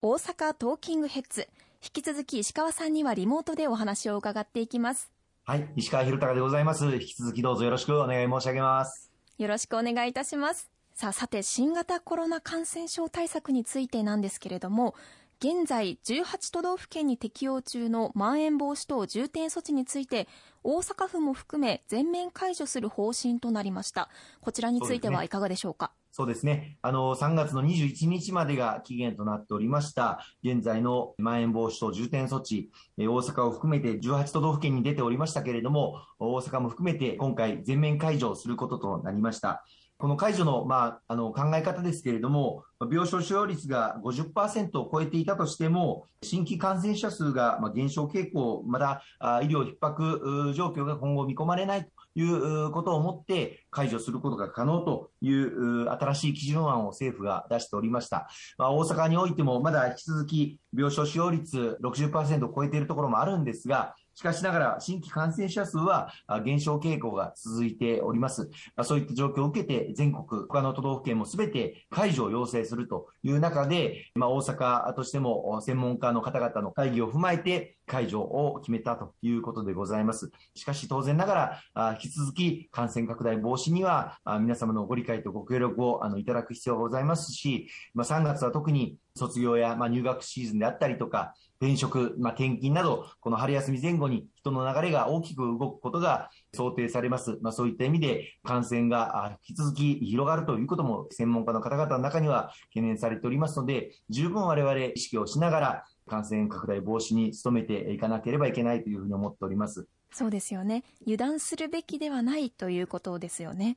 大阪トーキングヘッズ。引き続き石川さんにはリモートでお話を伺っていきます。はい、石川博隆でございます。引き続きどうぞよろしくお願い申し上げます。よろしくお願いいたします。さあ、さて、新型コロナ感染症対策についてなんですけれども、現在18都道府県に適用中のまん延防止等重点措置について大阪府も含め全面解除する方針となりましたこちらについてはいかがでしょうか？そうですね。あの、3月の21日までが期限となっておりました、現在のまん延防止等重点措置、大阪を含めて18都道府県に出ておりましたけれども、大阪も含めて今回全面解除することとなりました。この解除の,、まあ、あの考え方ですけれども、病床使用率が50%を超えていたとしても、新規感染者数が減少傾向、まだ医療逼迫状況が今後見込まれないいうことをもって解除することが可能という新しい基準案を政府が出しておりました。まあ、大阪においてもまだ引き続き病床使用率60%を超えているところもあるんですが、しかしながら新規感染者数は減少傾向が続いております。そういった状況を受けて全国他の都道府県もすべて解除を要請するという中で、まあ、大阪としても専門家の方々の会議を踏まえて解除を決めたということでございます。しかし当然ながら引き続き感染拡大防止には皆様のご理解とご協力をあのいただく必要がございますし、まあ、3月は特に卒業や、まあ、入学シーズンであったりとか、転職、まあ、転勤など、この春休み前後に人の流れが大きく動くことが想定されます。まあ、そういった意味で感染が引き続き広がるということも専門家の方々の中には懸念されておりますので、十分我々意識をしながら感染拡大防止に努めていかなければいけないというふうに思っております。そうですよね。油断するべきではないということですよね。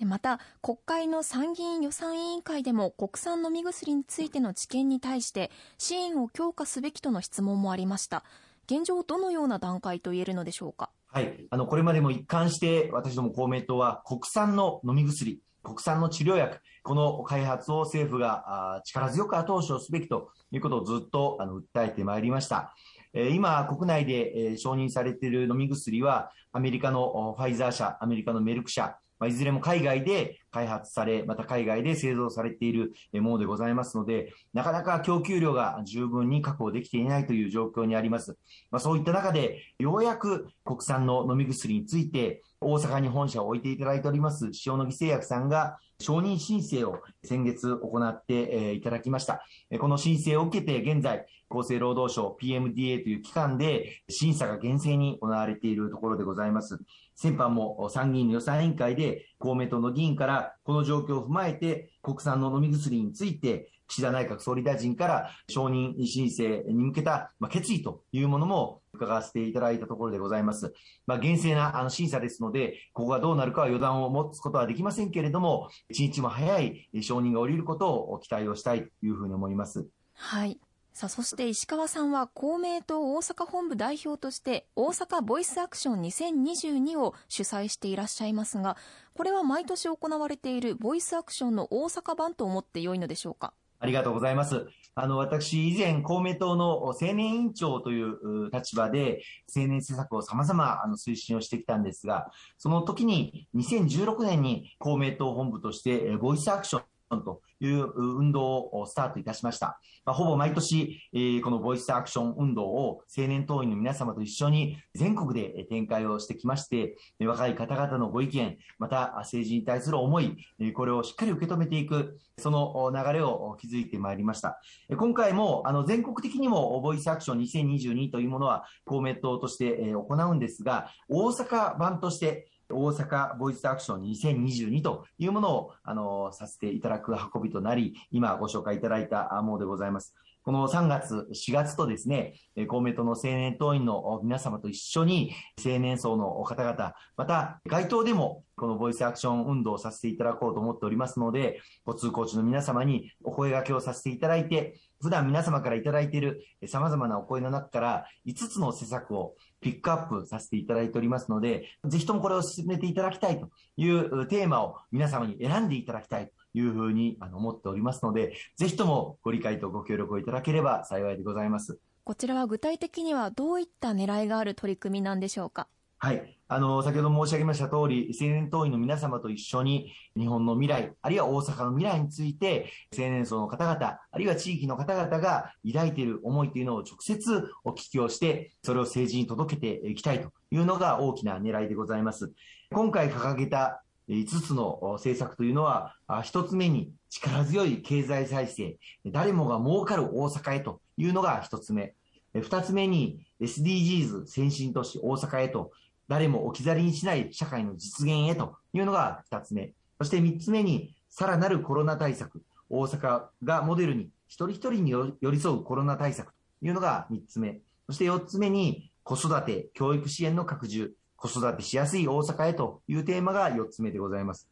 また国会の参議院予算委員会でも国産飲み薬についての知見に対して支援を強化すべきとの質問もありました現状どのような段階と言えるのでしょうか？はい。あの、これまでも一貫して私ども公明党は国産の飲み薬、国産の治療薬、この開発を政府が力強く後押しをすべきということをずっとあの訴えてまいりました。今、国内で承認されている飲み薬は、アメリカのファイザー社、アメリカのメルク社、いずれも海外で開発され、また海外で製造されているものでございますので、なかなか供給量が十分に確保できていないという状況にあります。ま、そういった中で、ようやく国産の飲み薬について、大阪に本社を置いていただいております、塩野義製薬さんが承認申請を先月行っていただきました。この申請を受けて現在、厚生労働省 PMDA という機関で審査が厳正に行われているところでございます。先般も参議院の予算委員会で公明党の議員からこの状況を踏まえて国産の飲み薬について岸田内閣総理大臣から承認申請に向けた決意というものも伺わせていただいたところでございます。まあ、厳正なあの審査ですので、ここがどうなるかは予断を持つことはできませんけれども、一日も早い承認が下りることを期待をしたいというふうに思います。はい。さあ、そして石川さんは公明党大阪本部代表として大阪ボイスアクション2022を主催していらっしゃいますが、これは毎年行われているボイスアクションの大阪版と思って良いのでしょうか？ありがとうございます。あの、私、以前、公明党の青年委員長という立場で、青年政策を様々、あの、推進をしてきたんですが、その時に、2016年に公明党本部として、ボイスアクションという運動をスタートいたしました。まあ、ほぼ毎年、えー、このボイスアクション運動を青年党員の皆様と一緒に全国で展開をしてきまして、若い方々のご意見、また政治に対する思い、これをしっかり受け止めていく、その流れを築いてまいりました。今回も、あの、全国的にもボイスアクション2022というものは公明党として行うんですが、大阪版として、大阪ボイスアクション2022というものを、あの、させていただく運びとなり、今ご紹介いただいたものでございます。この3月、4月とですね、公明党の青年党員の皆様と一緒に、青年層の方々、また街頭でもこのボイスアクション運動をさせていただこうと思っておりますので、ご通行中の皆様にお声掛けをさせていただいて、普段皆様からいただいている様々なお声の中から5つの施策をピックアップさせていただいておりますので、ぜひともこれを進めていただきたいというテーマを皆様に選んでいただきたいというふうに思っておりますので、ぜひともご理解とご協力をいただければ幸いでございます。こちらは具体的にはどういった狙いがある取り組みなんでしょうか？はい。あの、先ほど申し上げました通り、青年党員の皆様と一緒に、日本の未来、あるいは大阪の未来について、青年層の方々、あるいは地域の方々が抱いている思いというのを直接お聞きをして、それを政治に届けていきたいというのが大きな狙いでございます。今回掲げた5つの政策というのは、1つ目に力強い経済再生、誰もが儲かる大阪へというのが1つ目。2つ目に SDGs 先進都市大阪へと誰も置き去りにしない社会の実現へというのが2つ目。そして3つ目に、さらなるコロナ対策。大阪がモデルに一人一人に寄り添うコロナ対策というのが3つ目。そして4つ目に、子育て、教育支援の拡充。子育てしやすい大阪へというテーマが4つ目でございます。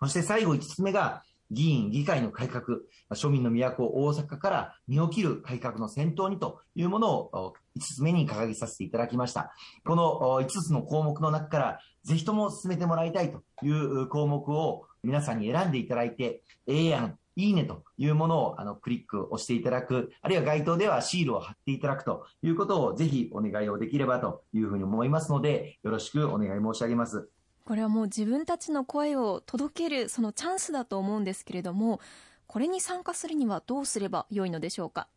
そして最後5つ目が、議員、議会の改革、庶民の都、大阪から身を切る改革の先頭にというものを5つ目に掲げさせていただきました。この5つの項目の中から、ぜひとも進めてもらいたいという項目を皆さんに選んでいただいて、ええやん、いいねというものをあのクリックをしていただく、あるいは該当ではシールを貼っていただくということをぜひお願いをできればというふうに思いますので、よろしくお願い申し上げます。これはもう自分たちの声を届けるそのチャンスだと思うんですけれども、これに参加するにはどうすればよいのでしょうか？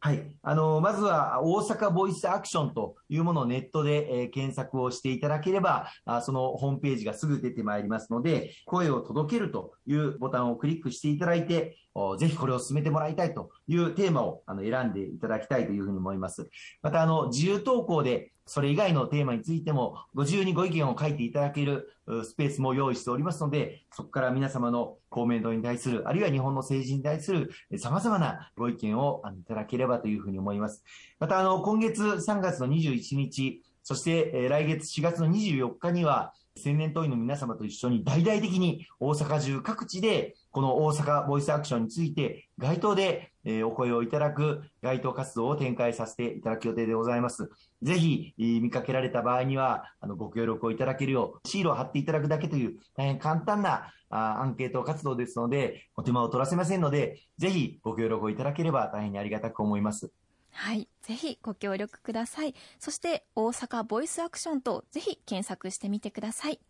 はい。あの、まずは、大阪ボイスアクションというものをネットで、えー、検索をしていただければあ、そのホームページがすぐ出てまいりますので、声を届けるというボタンをクリックしていただいて、ぜひこれを進めてもらいたいというテーマをあの選んでいただきたいというふうに思います。また、あの、自由投稿でそれ以外のテーマについても、ご自由にご意見を書いていただけるスペースも用意しておりますので、そこから皆様の公明党に対する、あるいは日本の政治に対する様々なご意見をいただければというふうに思います。また、あの、今月3月の21日、そして、来月4月の24日には、青年党員の皆様と一緒に大々的に大阪中各地でこの大阪ボイスアクションについて街頭でお声をいただく街頭活動を展開させていただく予定でございます。ぜひ見かけられた場合にはあのご協力をいただけるようシールを貼っていただくだけという大変簡単なアンケート活動ですのでお手間を取らせませんのでぜひご協力をいただければ大変にありがたく思います。はい。ぜひご協力ください。そして大阪ボイスアクションとぜひ検索してみてください。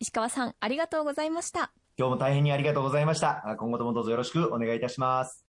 石川さん、ありがとうございました。今日も大変にありがとうございました。今後ともどうぞよろしくお願いいたします。